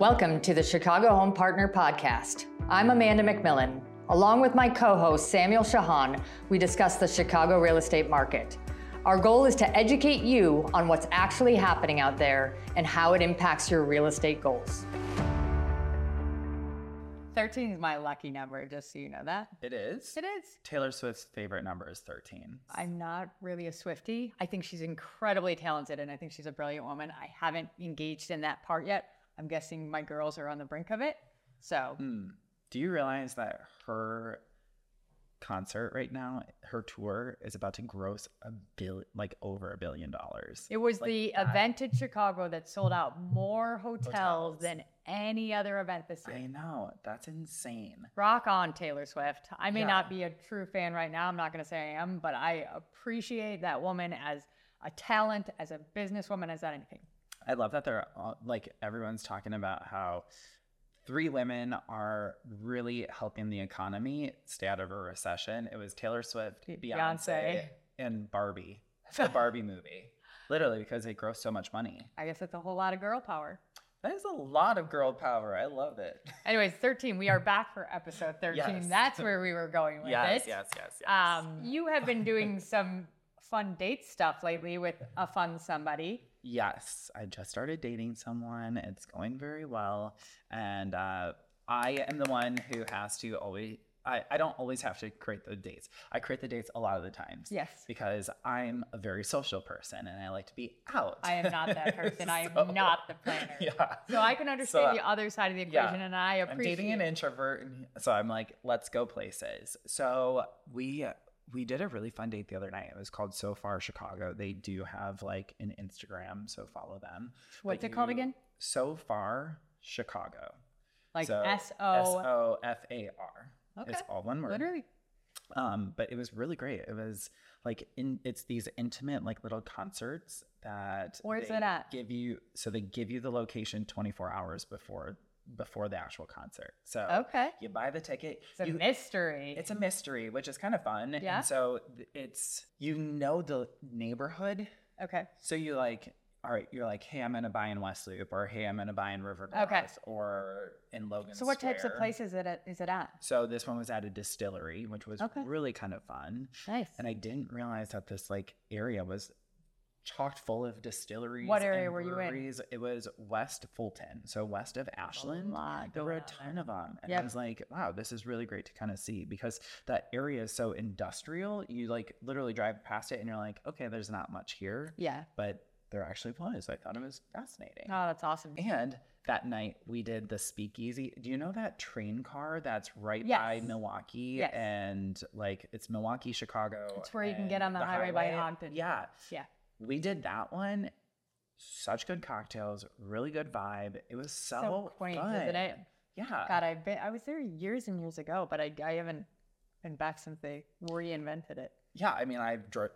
Welcome to the Chicago Home Partner Podcast. I'm Amanda McMillan. Along with my co host, Samuel Ciochon, we discuss the Chicago real estate market. Our goal is to educate you on what's actually happening out there and how it impacts your real estate goals. 13 is my lucky number, just so you know that. It is? It is. Taylor Swift's favorite number is 13. I'm not really a Swifty. I think she's incredibly talented and I think she's a brilliant woman. I haven't engaged in that part yet. I'm guessing my girls are on the brink of it. So, Mm. Do you realize that her concert right now, her tour is about to gross a bill like over a billion dollars? it was Like the that. event in Chicago that sold out more hotels, Hotels. than any other event this year. I know. That's insane. Rock on, Taylor Swift. I may Yeah. not be a true fan right now. I'm not going to say I am, but I appreciate that woman as a talent, as a businesswoman, as anything. I love that they're all, like everyone's talking about how three women are really helping the economy stay out of a recession. It was Taylor Swift, Beyonce. Beyonce, and Barbie. The Barbie movie. Literally because they gross so much money. I guess it's a whole lot of girl power. That is a lot of girl power. I love it. Anyways, 13. We are back for episode 13. Yes. That's where we were going with yes, it. yes, yes, yes. Um, you have been doing some fun date stuff lately with a fun somebody. Yes, I just started dating someone. It's going very well. And uh, I am the one who has to always, I, I don't always have to create the dates. I create the dates a lot of the times. Yes. Because I'm a very social person and I like to be out. I am not that person. I am not the planner. Yeah. So I can understand So, the other side of the yeah, equation, and I appreciate I'm dating an introvert, and so I'm like, let's go places. So we we did a really fun date the other night. It was called So Far Chicago. They do have like an Instagram, so follow them. What's it called again? So Far Chicago. Like So, S S O. F A R. Okay. It's all one word. Literally. Um, but it was really great. It was like in it's these intimate like little concerts that Where's they it at? Give you so they give you the location 24 hours before before the actual concert. So Okay. you buy the ticket. It's a you- mystery. it's a mystery, which is kind of fun. Yeah. And so it's you know the neighborhood, okay. so you like. All right, you're like, hey, I'm gonna buy in West Loop, or hey, I'm gonna buy in River North, Okay. or in Logan. So what types of places is it at, is it at? So this one was at a distillery, which was Okay. really kind of fun. Nice. And I didn't realize that this like area was chocked full of distilleries. What area and were you in? It was West Fulton, so west of Ashland. There were a ton of them, and Yep. I was like, "Wow, this is really great to kind of see." Because that area is so industrial. You like literally drive past it, and you're like, "Okay, there's not much here," Yeah. but there actually was. I thought it was fascinating. Oh, that's awesome. And that night we did the speakeasy. Do you know that train car that's right by Milwaukee? Yes. And like it's Milwaukee, Chicago. It's where you can get on the highway by Ogden. Yeah. Yeah. We did that one. Such good cocktails, really good vibe. It was so, So quaint, fun. isn't it? Yeah. God, I've been. I was there years and years ago, but I, I haven't been back since they reinvented it. Yeah. I mean, I've dri-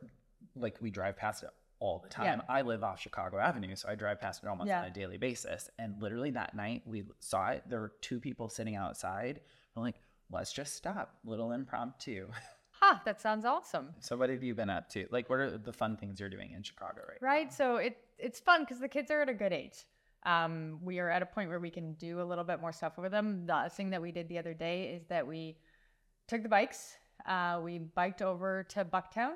like we drive past it all the time. Yeah. I live off Chicago Avenue, so I drive past it almost Yeah. on a daily basis. And literally that night we saw it. There were two people sitting outside. We're like, let's just stop. Little impromptu. Ha! That sounds awesome. So what have you been up to? Like, what are the fun things you're doing in Chicago right now? Right. So it it's fun because the kids are at a good age. Um, we are at a point where we can do a little bit more stuff with them. The thing that we did the other day is that we took the bikes. Uh, we biked over to Bucktown.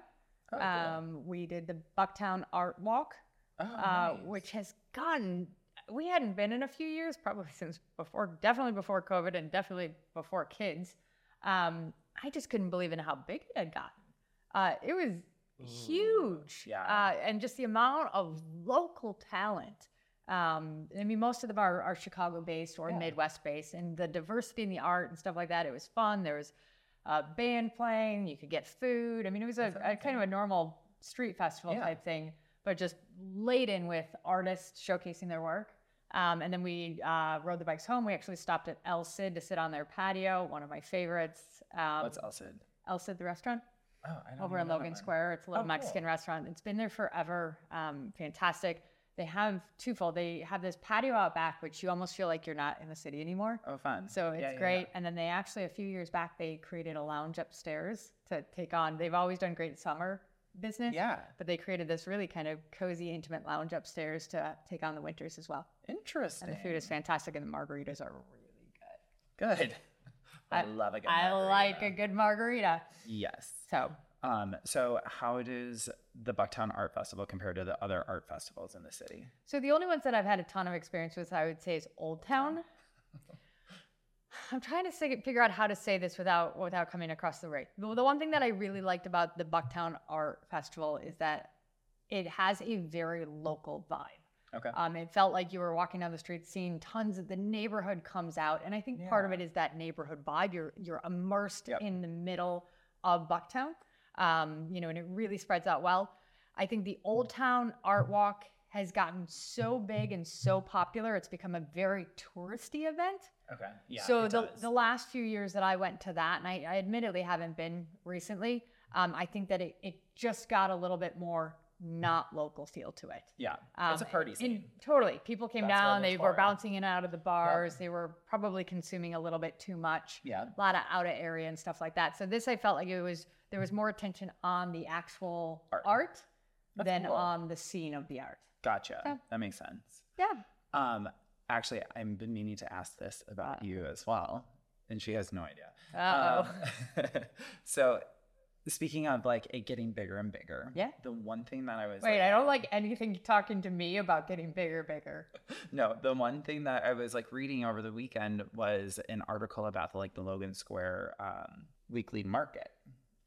Oh, cool. Um, we did the Bucktown Art Walk, Oh, uh, nice. which has gotten. We hadn't been in a few years, probably since before, definitely before COVID, and definitely before kids. Um, I just couldn't believe in how big it had gotten. Uh, it was huge. yeah. Uh, and just the amount of local talent. Um, I mean, most of them are, are Chicago based or Yeah. Midwest based, and the diversity in the art and stuff like that. It was fun. There was a band playing. You could get food. I mean, it was a, a kind of a normal street festival Yeah. type thing, but just laden with artists showcasing their work. Um, and then we uh, rode the bikes home. We actually stopped at El Cid to sit on their patio, one of my favorites. Um, What's El Cid? El Cid, the restaurant Oh, I over in Logan. Square. It's a little Oh, cool. Mexican restaurant. It's been there forever. Um, fantastic. They have twofold. They have this patio out back, which you almost feel like you're not in the city anymore. Oh, fun. So it's Yeah, yeah, great. yeah. And then they actually, a few years back, they created a lounge upstairs to take on. They've always done great summer business. Yeah. But they created this really kind of cozy, intimate lounge upstairs to take on the winters as well. Interesting. And the food is fantastic, and the margaritas are really good. good. I, love a good. I like a margarita. good margarita. Yes. So Um. So, how does the Bucktown Art Festival compare to the other art festivals in the city? So the only ones that I've had a ton of experience with, I would say, is Old Town. I'm trying to say, figure out how to say this without without coming across the right. The, the one thing that I really liked about the Bucktown Art Festival is that it has a very local vibe. Okay. Um, it felt like you were walking down the street, seeing tons of the neighborhood comes out, and I think part of it is that neighborhood vibe. You're you're immersed Yep. in the middle of Bucktown, um, you know, and it really spreads out well. I think the Old Town Art Walk has gotten so big and so popular; it's become a very touristy event. Okay. Yeah. so the does. the last few years that I went to that, and I, I admittedly haven't been recently, um, I think that it, it just got a little bit more not local feel to it. yeah. it's a Um, party and scene. totally. People came That's down, they were bouncing in and out of the bars, they were probably consuming a little bit too much. Yeah. A lot of out of area and stuff like that. So this I felt like it was there was more attention on the actual Art. art, than cool. on the scene of the art. Gotcha. Yeah. That makes sense. Yeah. Um. Actually, I've been meaning to ask this about Uh. you as well, and she has no idea. Uh-oh. Um, so, speaking of like it getting bigger and bigger, Yeah. The one thing that I was Wait, like, I don't like anything talking to me about getting bigger, bigger. no, the one thing that I was like reading over the weekend was an article about the like the Logan Square um, weekly market.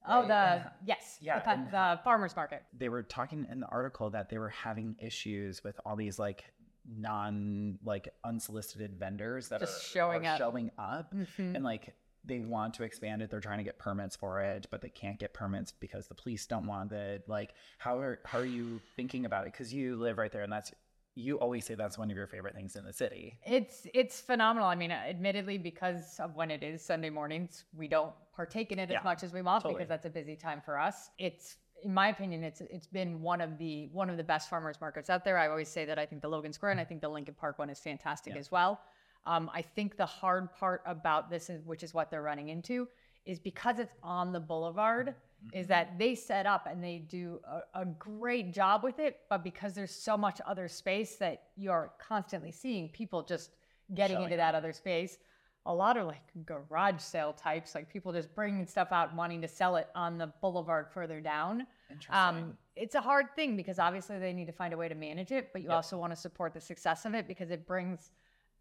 Oh, Right. the yes, Yeah, the, the farmers market. They were talking in the article that they were having issues with all these like non like unsolicited vendors that Just are showing are up. showing up Mhm. and like they want to expand it they're trying to get permits for it but they can't get permits because the police don't want it like how are how are you thinking about it because you live right there and that's you always say that's one of your favorite things in the city It's it's phenomenal. I mean, admittedly, because of when it is Sunday mornings, we don't partake in it Yeah, as much as we want totally. because that's a busy time for us. It's in my opinion, it's it's been one of the one of the best farmers markets out there. I always say that I think the Logan Square and I think the Lincoln Park one is fantastic Yeah. as well. Um, I think the hard part about this, is, which is what they're running into, is because it's on the boulevard, is that they set up and they do a, a great job with it, but because there's so much other space that you're constantly seeing people just getting Showing into that other space. A lot of like garage sale types, like people just bringing stuff out, and wanting to sell it on the boulevard further down. interesting Um, it's a hard thing because obviously they need to find a way to manage it, but you Yep. also want to support the success of it because it brings,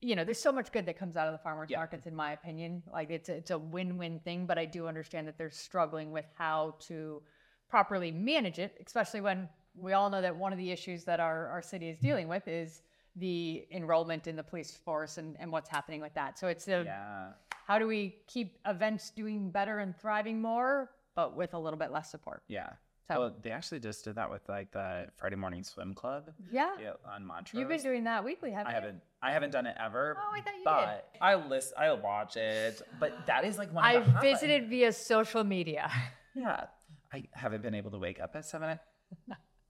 you know, there's so much good that comes out of the farmers Yeah. markets, in my opinion. Like it's a, it's a win-win thing, but I do understand that they're struggling with how to properly manage it, especially when we all know that one of the issues that our, our city is dealing with is the enrollment in the police force and, and what's happening with that. So it's a yeah how do we keep events doing better and thriving more, but with a little bit less support? yeah So- well they actually just did that with like the friday morning swim club Yeah. yeah, on Montrose. You've been doing that weekly, haven't I you? haven't. I haven't done it ever. Oh, I thought you did. I list. I watch it. But that is like one. I of the highlights. visited via social media. Yeah, I haven't been able to wake up at seven.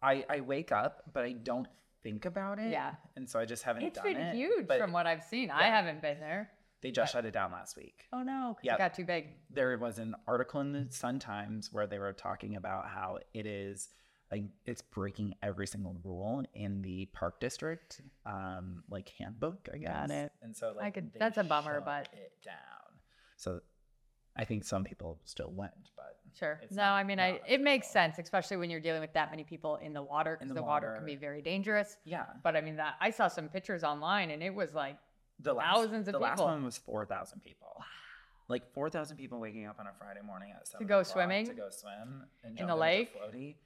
I I wake up, but I don't think about it. Yeah. and so I just haven't It's done been it. huge But from what I've seen. I haven't been there. they just shut it down last week. Oh no, Yep. it got too big. There was an article in the Sun Times where they were talking about how it is like it's breaking every single rule in the park district, um, like handbook, I guess. Got it. And so like I could- that's a bummer, but- it down. So I think some people still went, but Sure. No, not- I mean, I it makes sense, especially when you're dealing with that many people in the water, because the the, water. can be very dangerous. yeah, But I mean, that I saw some pictures online, and it was like the last, Thousands of people. the last one was four thousand people. Wow. Like four thousand people waking up on a Friday morning at seven to go swimming to go swim and in the lake? Floaty.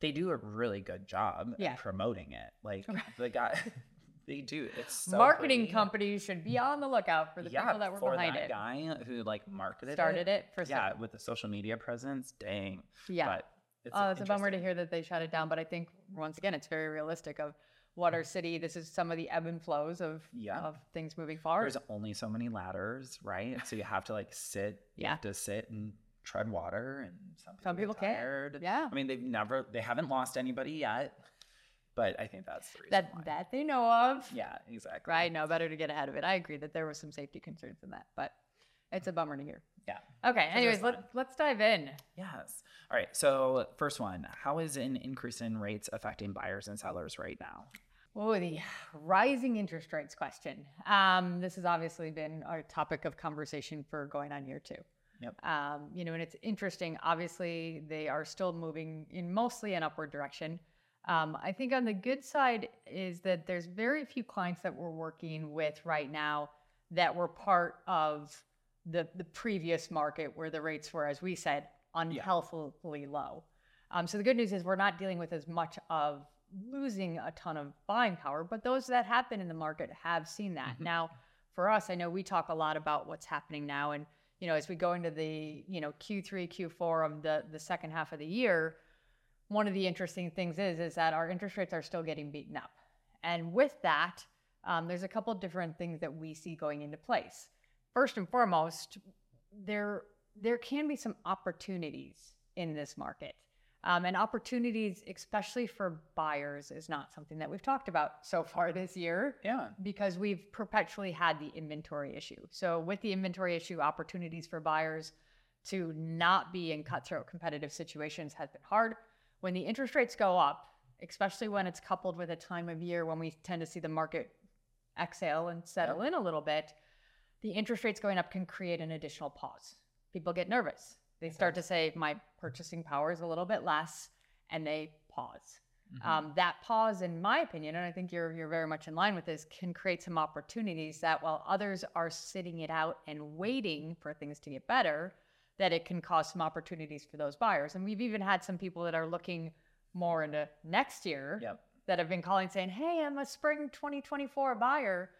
They do a really good job Yeah. at promoting it. Like the guy, they do. It's so marketing pretty. companies should be on the lookout for the yeah, people that were for behind that it, guy who like marketed started it. it for Yeah, some- with the social media presence. Dang. yeah. But it's Oh, it's a bummer to hear that they shut it down, but I think once again, it's very realistic of what our city. This is some of the ebb and flows of Yeah. of things moving forward. There's only so many ladders, right? So you have to like sit. You Yeah. have to sit and tread water, and some people, Some people tired. Yeah. I mean, they've never, they haven't lost anybody yet, but I think that's the reason why. that that they know of. Yeah, exactly. Right. No, better to get ahead of it. I agree that there was some safety concerns in that, but it's a bummer to hear. Yeah. Okay. Anyways, let, let's dive in. Yes. All right. So first one, how is an increase in rates affecting buyers and sellers right now? Oh, the rising interest rates question. Um, this has obviously been our topic of conversation for going on year two. Yep. Um, you know, and it's interesting. Obviously, they are still moving in mostly an upward direction. Um, I think on the good side is that there's very few clients that we're working with right now that were part of the the previous market where the rates were, as we said, unhealthily low. Um, so the good news is we're not dealing with as much of losing a ton of buying power, but those that have been in the market have seen that. Mhm. Now, for us, I know we talk a lot about what's happening now, and you know, as we go into the you know Q3, Q4 of the the second half of the year, one of the interesting things is is that our interest rates are still getting beaten up, and with that, um, there's a couple of different things that we see going into place. First and foremost, there there can be some opportunities in this market. Um, and opportunities, especially for buyers, is not something that we've talked about so far this year Yeah. because we've perpetually had the inventory issue. So, with the inventory issue, opportunities for buyers to not be in cutthroat competitive situations has been hard. When the interest rates go up, especially when it's coupled with a time of year when we tend to see the market exhale and settle in a little bit, the interest rates going up can create an additional pause. People get nervous. They start to say, My purchasing power is a little bit less, and they pause. Mhm. Um, that pause, in my opinion, and I think you're you're very much in line with this, can create some opportunities that while others are sitting it out and waiting for things to get better, that it can cause some opportunities for those buyers. And we've even had some people that are looking more into next year Yep. that have been calling saying, Hey, I'm a spring 2024 buyer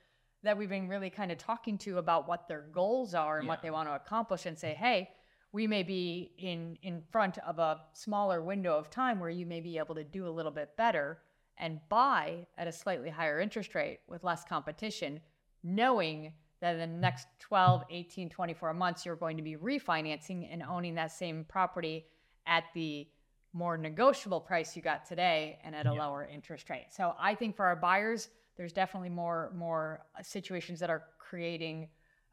that we've been really kind of talking to about what their goals are and what they want to accomplish and say, Hey, we may be in in front of a smaller window of time where you may be able to do a little bit better and buy at a slightly higher interest rate with less competition knowing that in the next 12 18 24 months you're going to be refinancing and owning that same property at the more negotiable price you got today and at a Yeah. lower interest rate so i think for our buyers there's definitely more more situations that are creating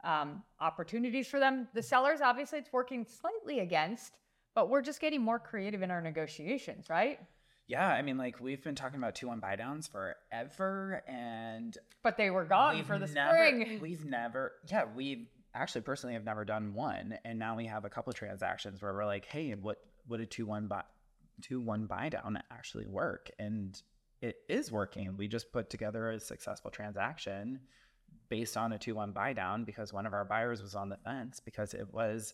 um, opportunities for them. The sellers, obviously, it's working slightly against, but we're just getting more creative in our negotiations, right? Yeah. I mean, like we've been talking about two one buy downs forever, and But they were gone for the never, spring. We've never, yeah, we actually personally have never done one, and now we have a couple of transactions where we're like, hey, what would a two one buy two one buy down actually work? And it is working. We just put together a successful transaction based on a two one buy down because one of our buyers was on the fence because it was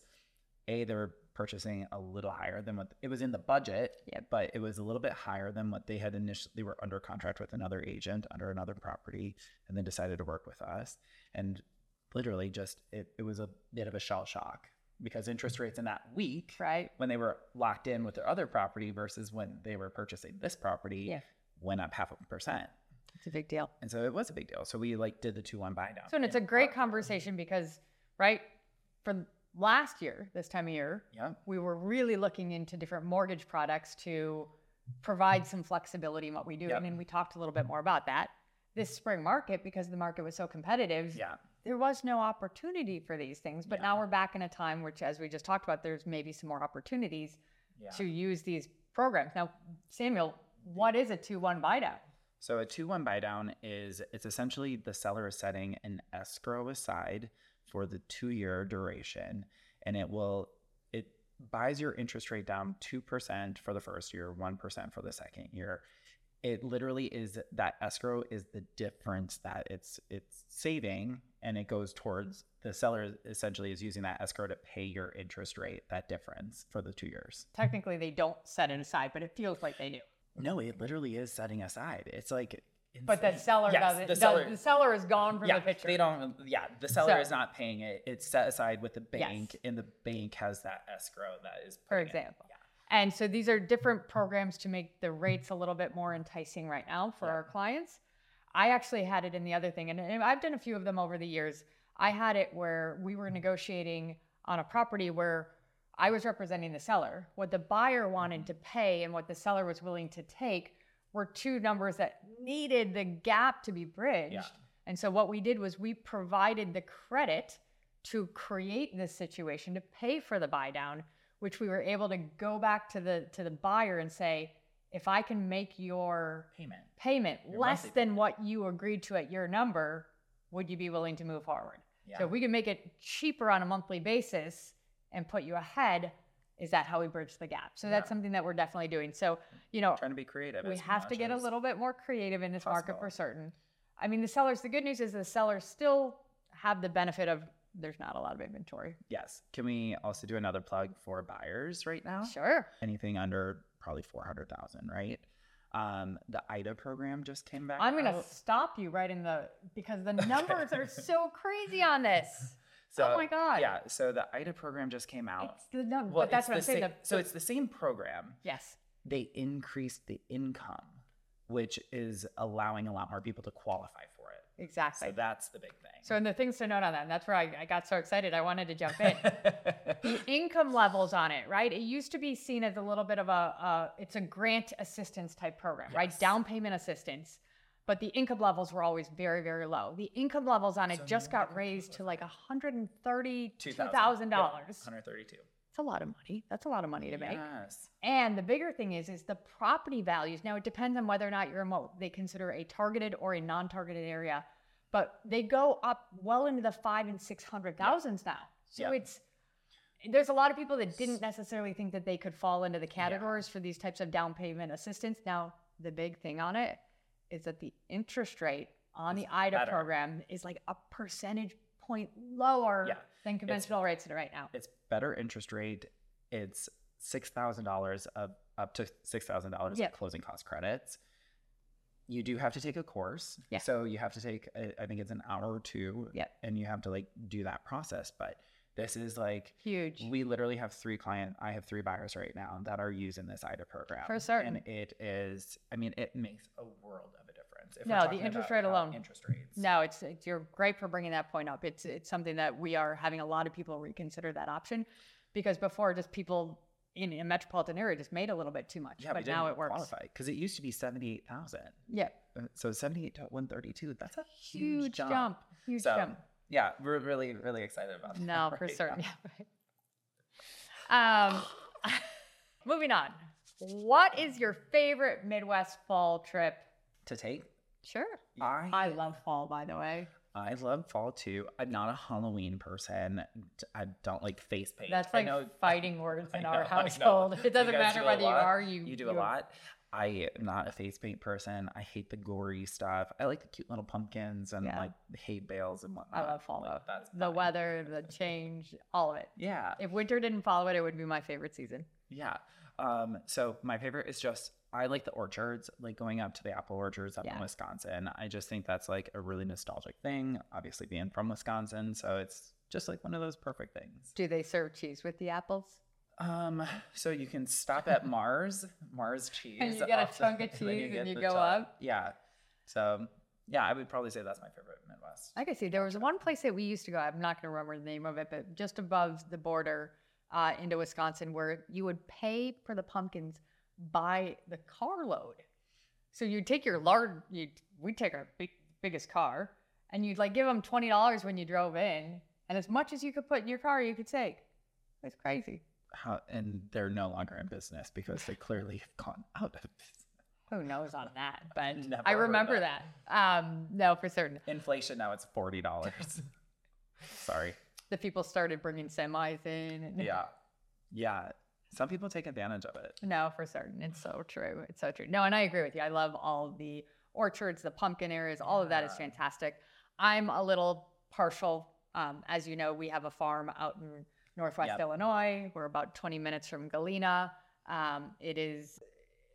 a they were purchasing a little higher than what it was in the budget but it was a little bit higher than what they had initially they were under contract with another agent under another property and then decided to work with us and literally just it, it was a bit of a shell shock because interest rates in that week right? when they were locked in with their other property versus when they were purchasing this property Yeah. went up half a percent It's a big deal. and so it was a big deal so we like did the two one buy down So, and it's a great conversation because, right, for last year, this time of year, yeah we were really looking into different mortgage products to provide some flexibility in what we do. Yep. And then we talked a little bit more about that. This spring market, because the market was so competitive, yeah there was no opportunity for these things. But Yeah. now we're back in a time which, as we just talked about, there's maybe some more opportunities yeah to use these programs. Now, Samuel, what is a 2 1 buy down? So a two one buy down is it's essentially the seller is setting an escrow aside for the two year duration, and it will it buys your interest rate down two percent for the first year, one percent for the second year. It literally is that escrow is the difference that it's it's saving, and it goes towards the seller essentially is using that escrow to pay your interest rate that difference for the two years. Technically, they don't set it aside, but it feels like they do. No, it literally is setting aside. It's like But the seller Yes, doesn't. the seller- the seller is gone from yeah, the picture. They don't. Yeah, the seller So- is not paying it. It's set aside with the bank, Yes. and the bank has that escrow that is. for example. Yeah. And so these are different programs to make the rates a little bit more enticing right now for Yeah. our clients. I actually had it in the other thing, and, and I've done a few of them over the years. I had it where we were negotiating on a property where I was representing the seller. What the buyer wanted mm-hmm. to pay and what the seller was willing to take were two numbers that needed the gap to be bridged. Yeah. And so what we did was we provided the credit to create this situation to pay for the buy down, which we were able to go back to the to the buyer and say, if I can make your Payment. payment Your less than what you agreed to at your number, would you be willing to move forward? Yeah. So if we can make it cheaper on a monthly basis and put you ahead, is that how we bridge the gap? So that's something that we're definitely doing. So, you know, Trying to be creative. we have to get a little bit more creative in this market for certain. I mean, the sellers, the good news is the sellers still have the benefit of there's not a lot of inventory. Yes. Can we also do another plug for buyers right now? Sure. Anything under probably 400,000, right? Um, the IDA program just came back. I'm going to stop you right in the because the numbers are so crazy on this. So, oh my God. Yeah. So the IDA program just came out. It's the number, Well, but that's what I'm saying. sa- the- so it's the same program. yes. They increased the income, which is allowing a lot more people to qualify for it. Exactly. So that's the big thing. So, and the things to note on that, and that's where I, I got so excited, I wanted to jump in. the income levels on it, right? It used to be seen as a little bit of a, uh, it's a grant assistance type program, right? Down payment assistance. But the income levels were always very, very low. The income levels on it So just got raised to like $132,000. $2,000. 132. It's a lot of money. That's a lot of money to make. Yes. And the bigger thing is, is the property values. Now it depends on whether or not you're in what they consider a targeted or a non-targeted area, but they go up well into the five and six hundred thousands now. So Yeah. it's there's a lot of people that didn't necessarily think that they could fall into the categories for these types of down payment assistance. Now the big thing on it is that the interest rate on the IDA better. program is like a percentage point lower Yeah. than conventional rates right now. It's better interest rate. It's six thousand dollars of up to six thousand dollars Yep. of closing cost credits. You do have to take a course. Yeah. So you have to take a- I think it's an hour or two. Yep. And you have to like do that process. But this is like Huge. we literally have three client I have three buyers right now that are using this IDA program. For certain. And it is I mean, it makes a world of a difference. If No, the interest rate alone. Interest rates. No, it's, it's you're great for bringing that point up. It's it's something that we are having a lot of people reconsider that option because before just people in a metropolitan area just made a little bit too much, Yeah, but now it works. because it used to be seventy eight thousand. Yeah, Uh, So 78 to 132, that's a huge, huge, jump. huge So, jump. Yeah, we're really, really excited about that. No, for right certain. now. Yeah, right. Um, moving on. What is your favorite Midwest fall trip? To take, Sure. I, I love fall, by the way. I love fall too. I'm not a Halloween person. I don't like face paint. That's I like know- fighting words I in know, our household. It doesn't matter do a whether you are you. You do a lot. I am not a face paint person. I hate the gory stuff. I like the cute little pumpkins and Yeah. like the hay bales and whatnot. I love fall Like, though. That's the fine. weather, the change, all of it. Yeah. If winter didn't follow it, it would be my favorite season. Yeah. Um, so my favorite is just I like the orchards, like going up to the apple orchards up Yeah. in Wisconsin. I just think that's like a really nostalgic thing. Obviously being from Wisconsin, so it's just like one of those perfect things. Do they serve cheese with the apples? Um, so you can stop at Mars, Mars cheese. And you get a off the- chunk of cheese and get you go chunk. up? Yeah. So yeah, I would probably say that's my favorite Midwest. I can see there was one place that we used to go. I'm not going to remember the name of it, but just above the border uh, into Wisconsin, where you would pay for the pumpkins by the carload. So you'd take your large, you we'd take our big, biggest car, and you'd like give them twenty dollars when you drove in, and as much as you could put in your car, you could take. It's crazy. How and they're no longer in business because they clearly have gone out of business. Who knows on that? But Never I remember that. that. Um, no, for certain. Inflation now it's forty dollars. Sorry. The people started bringing semis in. and- Yeah. Yeah. Some people take advantage of it. No, for certain. It's so true. It's so true. No, and I agree with you. I love all the orchards, the pumpkin areas, all of that is fantastic. I'm a little partial. Um, as you know, we have a farm out in Northwest Yep. Illinois. We're about 20 minutes from Galena. Um, it is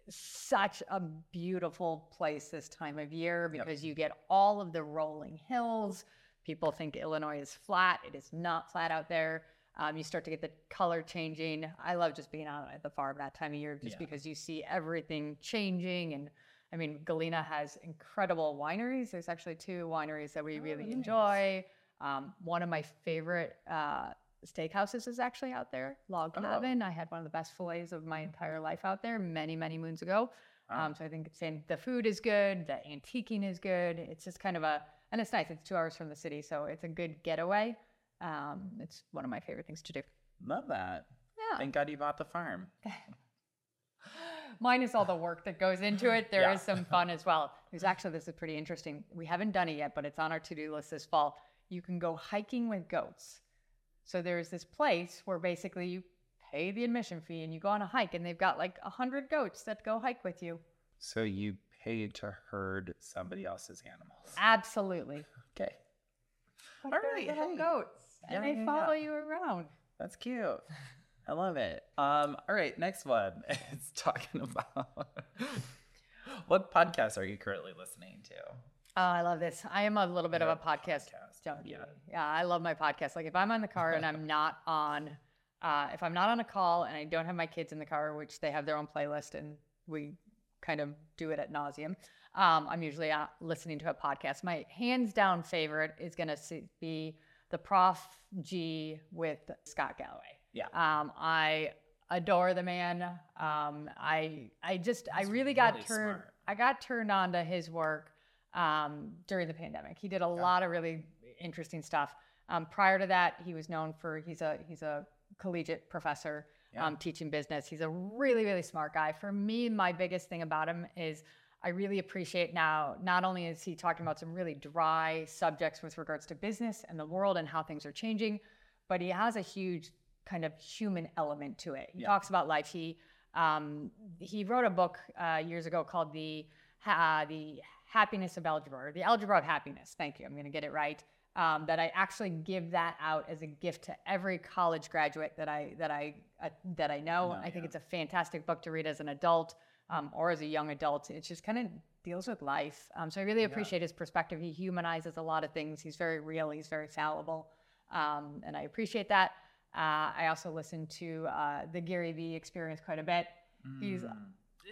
such a beautiful place this time of year Yep. because you get all of the rolling hills. People think Illinois is flat. It is not flat out there. Um, you start to get the color changing. I love just being out at the farm that time of year just Yeah. because you see everything changing. And I mean, Galena has incredible wineries. There's actually two wineries that we Oh, really nice. enjoy. Um, one of my favorite uh, steakhouses is actually out there, Log Oh. Cabin. I had one of the best fillets of my entire life out there many, many moons ago. Wow. Um, so I think it's saying the food is good, the antiquing is good. It's just kind of a, and it's nice. It's two hours from the city, so it's a good getaway. Um, it's one of my favorite things to do. Love that. Yeah. Thank God you bought the farm. minus all the work that goes into it, there is Yeah. some fun as well. There's actually this is pretty interesting. We haven't done it yet, but it's on our to-do list this fall. You can go hiking with goats. So there's this place where basically you pay the admission fee and you go on a hike, and they've got like a hundred goats that go hike with you. So you paid to herd somebody else's animals. Absolutely. Okay. Like All right, little hey. goats, Yeah, and they yeah, follow yeah. you around. That's cute. I love it. Um, all right, next one. It's talking about what podcast are you currently listening to? Oh, I love this. I am a little bit You're of a podcast, podcast, junkie. yeah. Yeah. I love my podcast. Like if I'm on the car and I'm not on, uh, if I'm not on a call and I don't have my kids in the car, which they have their own playlist and we kind of do it at nauseum, um, I'm usually uh, listening to a podcast. My hands down favorite is going to be the Prof G with Scott Galloway. Yeah. Um, I adore the man. Um, I I just I really got really turned smart. I got turned on to his work um, during the pandemic. He did a lot of really interesting stuff. Um, prior to that, he was known for he's a he's a collegiate professor Yeah. um, teaching business. He's a really really smart guy. For me, my biggest thing about him is I really appreciate now. Not only is he talking about some really dry subjects with regards to business and the world and how things are changing, but he has a huge kind of human element to it. He Yeah. talks about life. He um, he wrote a book uh, years ago called the ha- the Happiness of Algebra, or the Algebra of Happiness. Thank you. I'm going to get it right. Um, that I actually give that out as a gift to every college graduate that I that I uh, that I know. No, I think yeah. it's a fantastic book to read as an adult um, or as a young adult. It just kind of deals with life. Um, so I really appreciate his perspective. He humanizes a lot of things. He's very real. He's very fallible, um, and I appreciate that. Uh, I also listen to uh, the Gary Vee Experience quite a bit. He's Mm,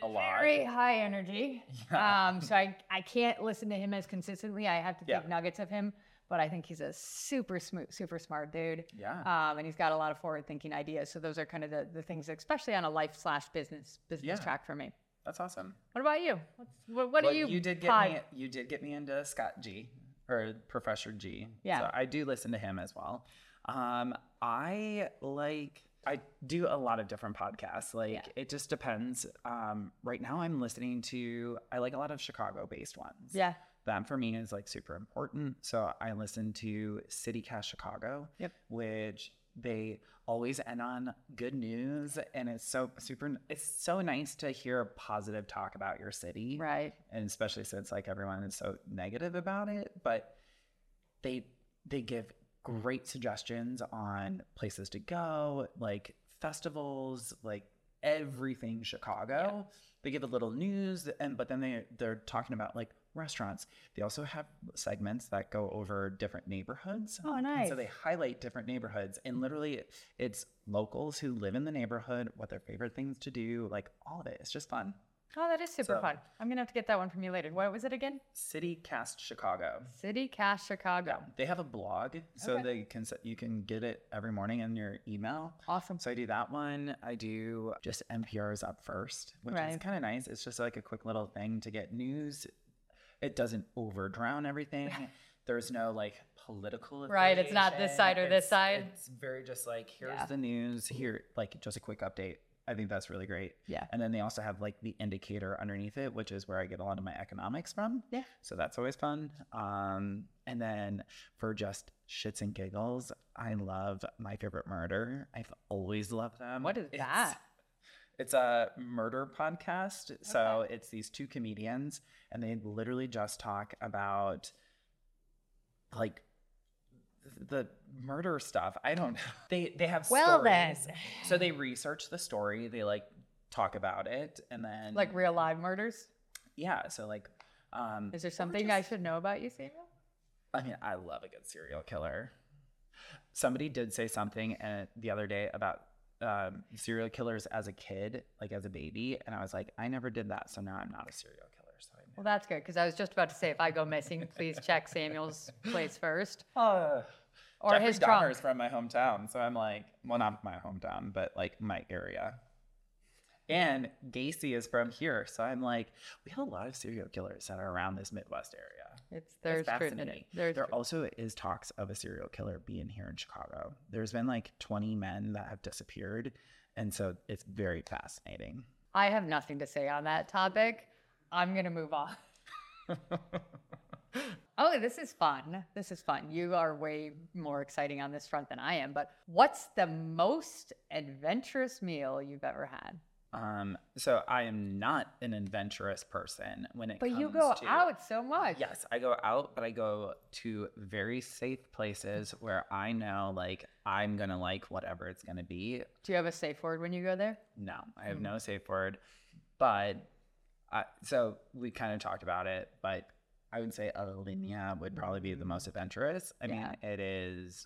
a lot. very high energy. Yeah. Um, so I, I can't listen to him as consistently. I have to take Yeah. nuggets of him, but I think he's a super smooth, super smart dude. Yeah. Um, and he's got a lot of forward thinking ideas. So those are kind of the, the things, especially on a life slash business business Yeah. track for me. That's awesome. What about you? What's, what, what Well, do you? You did get pod- me. You did get me into Scott G or Professor G. Yeah. So I do listen to him as well. Um, I like. I do a lot of different podcasts. Like Yeah. it just depends. Um, right now I'm listening to. I like a lot of Chicago-based ones. Yeah. That for me is like super important. So I listen to CityCast Chicago. Yep. Which they always end on good news, and it's so super. It's so nice to hear a positive talk about your city Right. and especially since like everyone is so negative about it but they they give great suggestions on places to go like festivals like everything chicago. They give a little news and but then they they're talking about like restaurants. They also have segments that go over different neighborhoods. Oh, And nice. so they highlight different neighborhoods. And literally it's locals who live in the neighborhood what their favorite things to do like all of it. It's just fun Oh, that is super So- fun. I'm gonna have to get that one from you later. What was it again? city cast chicago City Cast Chicago. Yeah, they have a blog, so Okay. they can you can get it every morning in your email. Awesome. So I do that one. I do just NPR's up first, which is kind of nice. It's just like a quick little thing to get news. It doesn't over drown everything. There's no like political. Right, it's not this side or this side. It's very just like here's Yeah. the news. Here, like just a quick update. I think that's really great. Yeah. And then they also have like the indicator underneath it, which is where I get a lot of my economics from. Yeah. So that's always fun. Um, and then for just shits and giggles, I love My Favorite Murder. I've always loved them. What is It's- that? It's a murder podcast. So it's these two comedians, and they literally just talk about like the murder stuff. I don't know. They they have Well, then. stories. So they research the story. They like talk about it, and then Like real live murders? yeah. So like, um, Is there something I should know about you, Samuel? I mean, I love a good serial killer. Somebody did say something uh, the other day about um, serial killers as a kid, like as a baby, and I was like, I never did that, so now I'm not a serial killer. So I Well, that's good because I was just about to say if I go missing, please check Samuel's place first Uh, or Jeffrey his Dahmer trunk. is from my hometown, so I'm like, well, not my hometown, but like my area. And Gacy is from here, so I'm like, we have a lot of serial killers that are around this Midwest area. It's It's there's truth in it. fascinating. There's there truth. also is talks of a serial killer being here in Chicago. There's been like 20 men that have disappeared, and so it's very fascinating. I have nothing to say on that topic. I'm going to move on. oh, this is fun. This is fun. You are way more exciting on this front than I am. But what's the most adventurous meal you've ever had? Um, so I am not an adventurous person when it comes to. But comes you go to out so much. Yes, I go out, but I go to very safe places where I know like I'm gonna like whatever it's gonna be. Do you have a safe word when you go there? No, I have Mm. no safe word. But I, so we kind of talked about it, but I would say Alinea would probably be the most adventurous. I mean, it is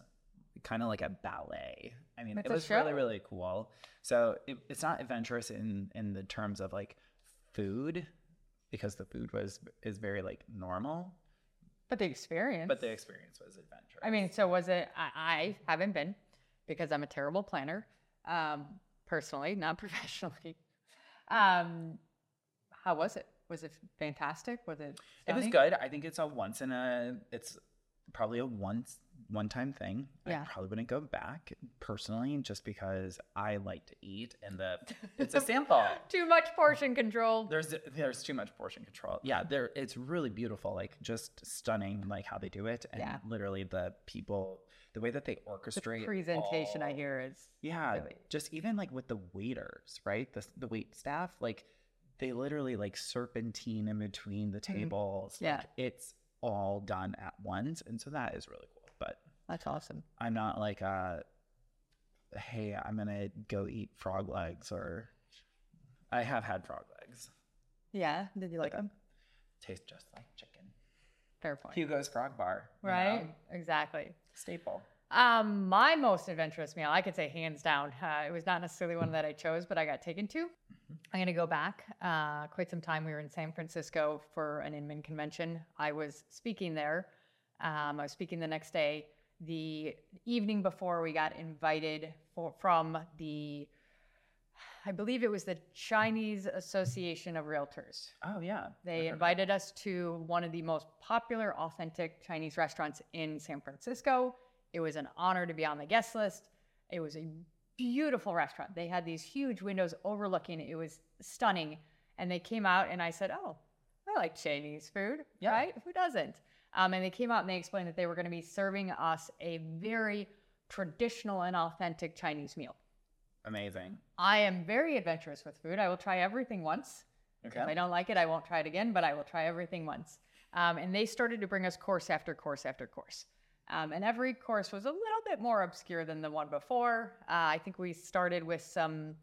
kind of like a ballet. I mean, It's it was really really cool. So it, it's not adventurous in in the terms of like food because the food was is very like normal, But the experience. but the experience was adventurous. I mean, so was it? I, I haven't been because I'm a terrible planner, um, personally, not professionally. Um, how was it? Was it fantastic? Was it? It was good. I think it's a once in a. It's probably a once one time thing. Yeah. I probably wouldn't go back personally, just because I like to eat, and the it's a sample. Too much portion control. There's there's too much portion control. Yeah, there it's really beautiful, like just stunning, like how they do it, and Yeah. literally the people, the way that they orchestrate the presentation I hear is yeah, really- just even like with the waiters, right? The the wait staff, like they literally like serpentine in between the tables. Mm-hmm. Yeah. like, it's all done at once, and so that is really cool. But that's awesome. I'm not like uh, hey, I'm gonna go eat frog legs, or I have had frog legs. Yeah, did you like Like, them? Taste just like chicken. Fair point. Hugo's Frog Bar, you Right? know? Exactly. Staple. Um, my most adventurous meal, I could say hands down. Uh, it was not necessarily one that I chose, but I got taken to. I'm gonna go back. Uh, quite some time. We were in San Francisco for an Inman convention. I was speaking there. Um, I was speaking the next day. The evening before, we got invited for, from the, I believe it was the Chinese Association of Realtors. Oh yeah, They invited us to one of the most popular, authentic Chinese restaurants in San Francisco. It was an honor to be on the guest list. It was a beautiful restaurant. They had these huge windows overlooking. It was stunning. And they came out, and I said, "Oh, I like Chinese food, Yeah. right? Who doesn't?" Um, and they came out and they explained that they were going to be serving us a very traditional and authentic Chinese meal. amazing. I am very adventurous with food. I will try everything once. Okay. If I don't like it, I won't try it again, but I will try everything once. Um, and they started to bring us course after course after course. Um, and every course was a little bit more obscure than the one before. Uh, I think we started with some,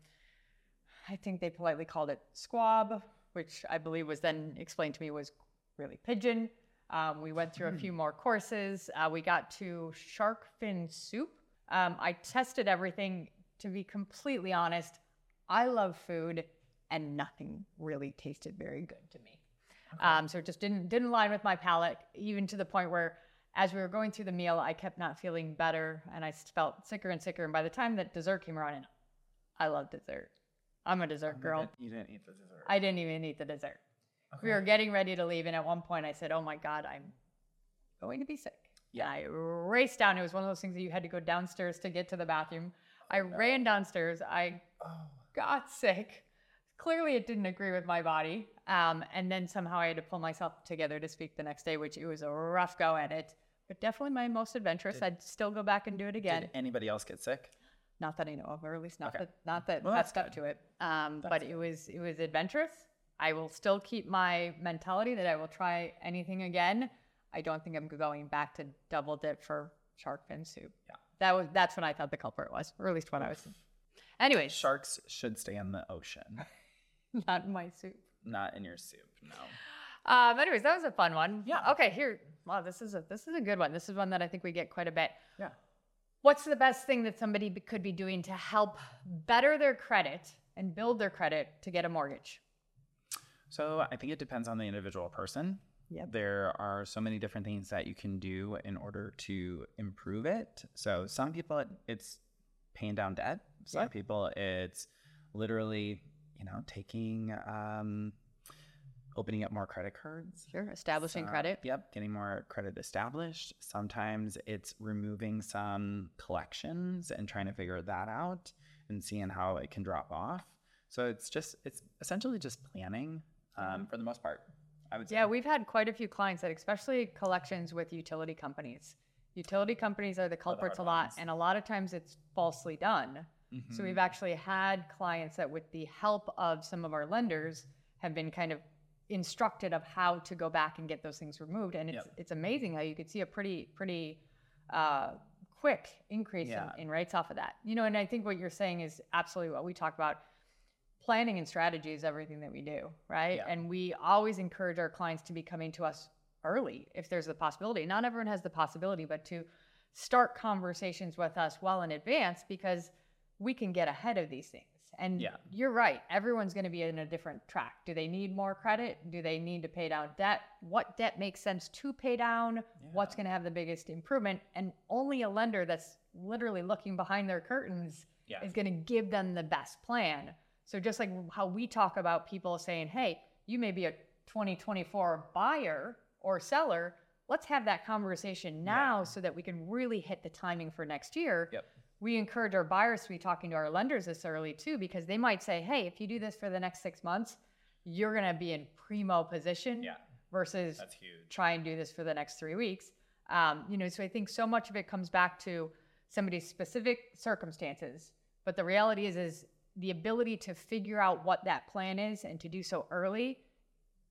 I think they politely called it squab, which I believe was then explained to me was really pigeon. Um, we went through a few more courses. Uh, we got to shark fin soup. Um, I tested everything. To be completely honest, I love food, and nothing really tasted very good to me. Um, so it just didn't didn't line with my palate, even to the point where, as we were going through the meal, I kept not feeling better, and I felt sicker and sicker. And by the time that dessert came around, and I love dessert. I'm a dessert girl. You didn't eat the dessert. I didn't even eat the dessert. We were getting ready to leave, and at one point I said, "Oh my God, I'm going to be sick." Yeah. And I raced down. It was one of those things that you had to go downstairs to get to the bathroom. I ran downstairs. I Oh. got sick. Clearly, it didn't agree with my body. Um, and then somehow I had to pull myself together to speak the next day, which it was a rough go at it. But definitely my most adventurous. I'd still go back and do it again. Did anybody else get sick? Not that I know of, or at least not Okay. that not that Well, that's that's up to it. Um, but it was it was adventurous. I will still keep my mentality that I will try anything again. I don't think I'm going back to double dip for shark fin soup. Yeah. That was that's when I thought the culprit was, or at least when I was. Anyways, Sharks should stay in the ocean, not my soup. not in your soup. No. Um, anyways, that was a fun one. Yeah. Okay, here. Wow, this is a this is a good one. This is one that I think we get quite a bit. Yeah. What's the best thing that somebody be- could be doing to help better their credit and build their credit to get a mortgage? So I think it depends on the individual person. Yep. There are so many different things that you can do in order to improve it. So some people it, it's paying down debt. Some Yeah. people it's literally, you know, taking um opening up more credit cards. Sure. Establishing So, credit. Yep, getting more credit established. Sometimes it's removing some collections and trying to figure that out and seeing how it can drop off. So it's just it's essentially just planning um, for the most part. I would say. Yeah, we've had quite a few clients that, especially collections with utility companies. Utility companies are the culprits a lot, ones. and a lot of times it's falsely done. So Mhm. we've actually had clients that, with the help of some of our lenders, have been kind of instructed of how to go back and get those things removed. And it's Yep. it's amazing how you could see a pretty pretty uh, quick increase Yeah. in, in rates off of that. You know, and I think what you're saying is absolutely what we talk about. Planning and strategy is everything that we do, right? Yeah. And we always encourage our clients to be coming to us early if there's the possibility. Not everyone has the possibility, but to start conversations with us well in advance because we can get ahead of these things. And Yeah. you're right, everyone's going to be in a different track. Do they need more credit? Do they need to pay down debt? What debt makes sense to pay down? What's going to have the biggest improvement? And only a lender that's literally looking behind their curtains Yeah. is going to give them the best plan. So just like how we talk about people saying, "Hey, you may be a 2024 buyer or seller, let's have that conversation now so that we can really hit the timing for next year." Yep. We encourage our buyers to be talking to our lenders this early too because they might say, "Hey, if you do this for the next 6 months, you're going to be in primo position." Yeah. Versus That's huge. try and do this for the next three weeks. Um, you know, so I think so much of it comes back to somebody's specific circumstances. But the reality is, is the ability to figure out what that plan is and to do so early.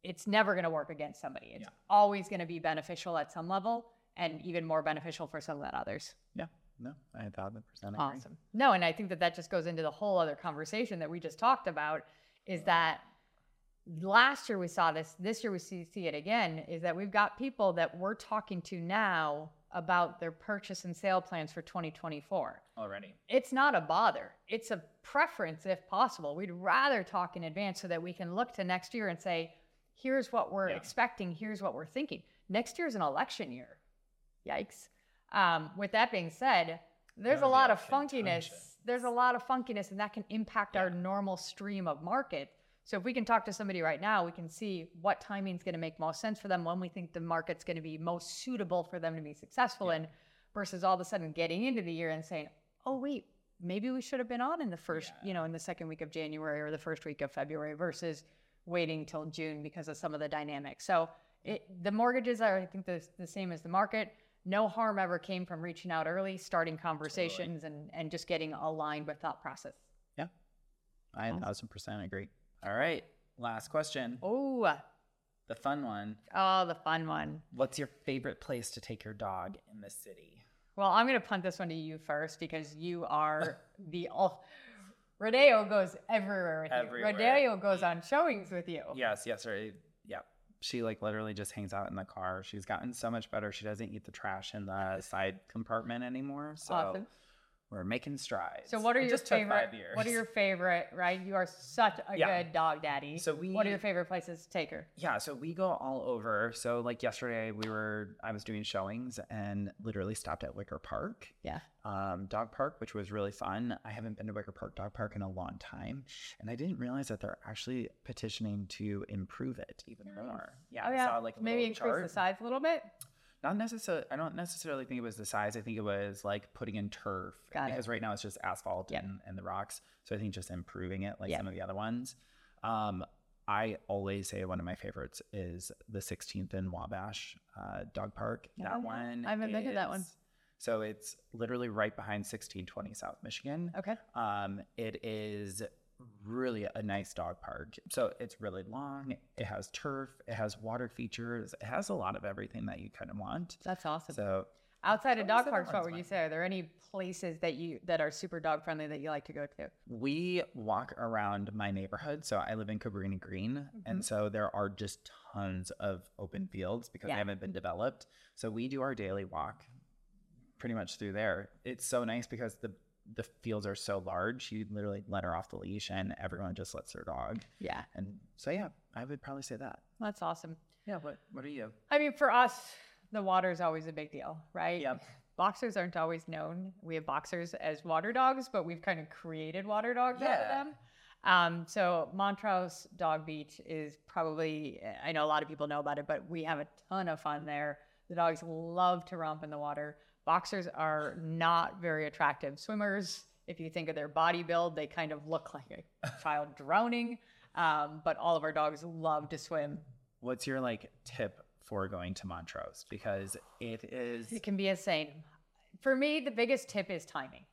It's never going to work against somebody. It's Yeah. always going to be beneficial at some level, and even more beneficial for some than others. Yeah. No, I a thousand percent agree. Awesome. No, and I think that that just goes into the whole other conversation that we just talked about is that last year we saw this, this year we see, see it again, is that we've got people that we're talking to now about their purchase and sale plans for 2024. Already. It's not a bother. It's a preference if possible. We'd rather talk in advance so that we can look to next year and say, here's what we're Yeah. expecting, here's what we're thinking. Next year is an election year. Yikes. Um, with that being said, there's a lot of funkiness. There's a lot of funkiness, and that can impact our normal stream of market. So if we can talk to somebody right now, we can see what timing is going to make most sense for them, when we think the market's going to be most suitable for them to be successful in, versus all of a sudden getting into the year and saying, "Oh wait, maybe we should have been on in the first, you know, in the second week of January or the first week of February," versus waiting till June because of some of the dynamics. So it, the mortgages are, I think, the, the same as the market. No harm ever came from reaching out early, starting conversations, and and just getting aligned with thought process. Yeah. I a thousand percent agree. All right. Last question. Oh, The fun one. oh, the fun one. What's your favorite place to take your dog in the city? Well, I'm going to punt this one to you first because you are the all. Rodeo goes everywhere with Everywhere. you. Rodeo goes on showings with you. Yes, yes, right. She like literally just hangs out in the car. She's gotten so much better. She doesn't eat the trash in the side compartment anymore. So Awesome. We're making strides. So, what are It your just favorite? five years. What are your favorite? Right, you are such a Yeah. good dog daddy. So we. what are your favorite places to take her? Yeah, so we go all over. So like yesterday, we were I was doing showings and literally stopped at Wicker Park, Yeah. um, dog park, which was really fun. I haven't been to Wicker Park Dog Park in a long time, and I didn't realize that they're actually petitioning to improve it even more. Yeah, Oh I yeah. saw like Maybe increase the size a little bit. Not necessarily. I don't necessarily think it was the size. I think it was like putting in turf Got it. because right now it's just asphalt Yep. and, and the rocks. So I think just improving it like Yep. some of the other ones. Um, I always say one of my favorites is the 16th and Wabash uh, Dog Park. That one. I haven't been to that one. So it's literally right behind 1620 South Michigan. Okay. Um, it is really a nice dog park. So it's really long. It has turf. It has water features. It has a lot of everything that you kind of want. That's awesome. So Outside of dog parks, what would you say? Are there any places that you that are super dog friendly that you like to go to? we walk around my neighborhood. So I live in Cabrini Green. And mm-hmm. so there are just tons of open fields because Yeah. they haven't been developed. So we do our daily walk pretty much through there. It's so nice because the the fields are so large. You literally let her off the leash and everyone just lets their dog. Yeah, And so yeah, I would probably say that. that's awesome. Yeah, what what are you? I mean, for us, the water is always a big deal, right? Yep. Boxers aren't always known. We have boxers as water dogs, but we've kind of created water dogs out of Yeah. them. Um, so Montrose Dog Beach is probably, I know a lot of people know about it, but we have a ton of fun there. The dogs love to romp in the water. Boxers are not very attractive swimmers. If you think of their body build, they kind of look like a child drowning. Um, but all of our dogs love to swim. What's your like tip for going to Montrose? Because it is It can be insane. For me, the biggest tip is timing.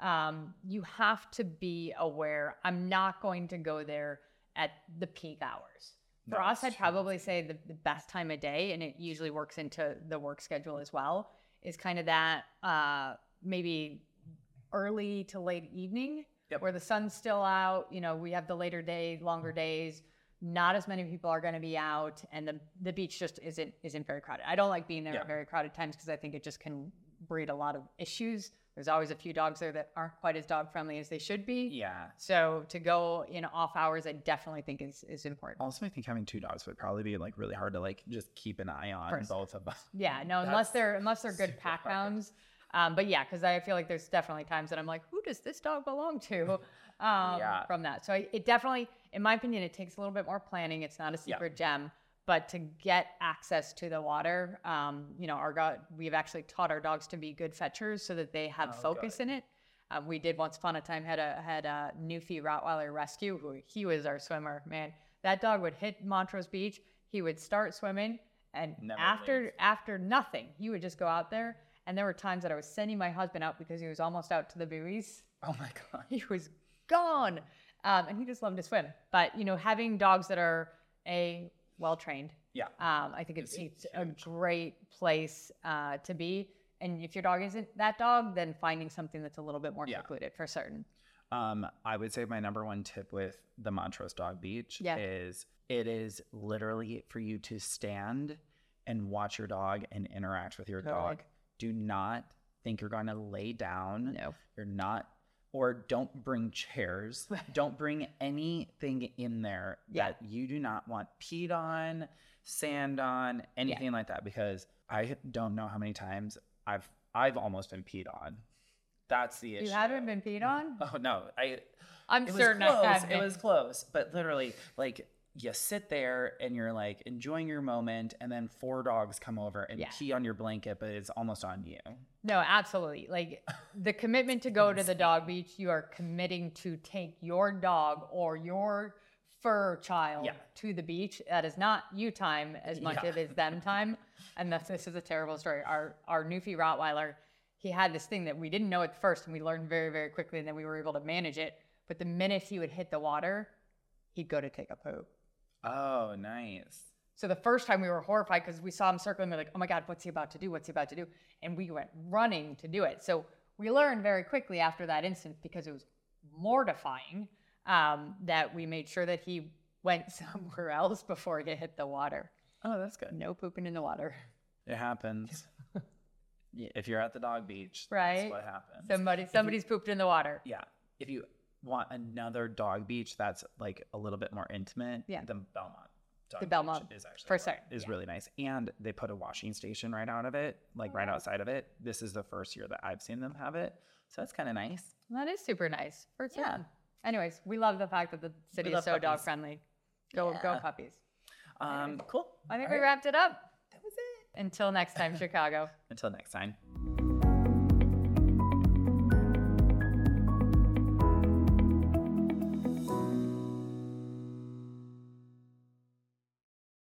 Um, you have to be aware. I'm not going to go there at the peak hours. For No, us, I'd probably say the, the best time of day, and it usually works into the work schedule as well, is kind of that uh, maybe early to late evening Yep. where the sun's still out. You know, we have the later day, longer days. Not as many people are going to be out, and the the beach just isn't isn't very crowded. I don't like being there Yeah. at very crowded times because I think it just can breed a lot of issues. There's always a few dogs there that aren't quite as dog friendly as they should be. yeah. So to go in off hours, I definitely think is is important. Also, I think having two dogs would probably be like really hard to like just keep an eye on Course. both of them. Yeah, no, unless they're unless they're good pack hounds. Um, but yeah, because I feel like there's definitely times that I'm like, who does this dog belong to? Um, Yeah. From that, so it definitely, in my opinion, it takes a little bit more planning. It's not a Yeah. secret gem, but to get access to the water, um, you know, our dog, we've actually taught our dogs to be good fetchers so that they have Oh, focus in it. Um, we did once upon a time had a had a Newfie Rottweiler rescue who he was our swimmer. Man, that dog would hit Montrose Beach. He would start swimming, and Never after leave. after nothing, he would just go out there. And there were times that I was sending my husband out because he was almost out to the buoys. Oh my god. He was gone, um, and he just loved to swim. But you know, having dogs that are a well trained, Yeah. um, I think it's, It's it's a great place uh, to be. And if your dog isn't that dog, then finding something that's a little bit more Yeah. secluded for certain. Um, I would say my number one tip with the Montrose Dog Beach Yeah. is it is literally for you to stand and watch your dog and interact with your Totally. dog. Do not think you're going to lay down. No. You're not, or don't bring chairs. don't bring anything in there Yeah. that you do not want peed on, sand on, anything like that. Because I don't know how many times I've I've almost been peed on. That's the issue. You haven't been peed on? Oh no, I. I'm certain close. I have It was close, but literally, like you sit there and you're like enjoying your moment, and then four dogs come over and Yeah. pee on your blanket, but it's almost on you. No, absolutely. Like the commitment to go to the dog beach, you are committing to take your dog or your fur child Yeah. to the beach. That is not you time as much Yeah. as it is them time. And that's, this is a terrible story. Our our Newfie Rottweiler, he had this thing that we didn't know at first, and we learned very very quickly, and then we were able to manage it. But the minute he would hit the water, he'd go to take a poop. Oh, nice. So the first time we were horrified because we saw him circling, we're like, oh my God, what's he about to do? What's he about to do? And we went running to do it. So we learned very quickly after that instance because it was mortifying um, that we made sure that he went somewhere else before he hit the water. Oh, that's good. No pooping in the water. It happens. Yeah, if you're at the dog beach, Right. that's what happens. Somebody, somebody's pooped in the water. yeah. If you want another dog beach that's like a little bit more intimate, Yeah. the Belmont. Dog The beach Belmont, is actually for certain, is yeah. really nice, and they put a washing station right out of it, like right wow. outside of it. This is the first year that I've seen them have it, so that's kind of nice. That is super nice. For Yeah. Anyways, we love the fact that the city is so puppies. dog friendly. Go, go puppies. Um, cool. I think All we right. wrapped it up. That was it. Until next time, Chicago. Until next time.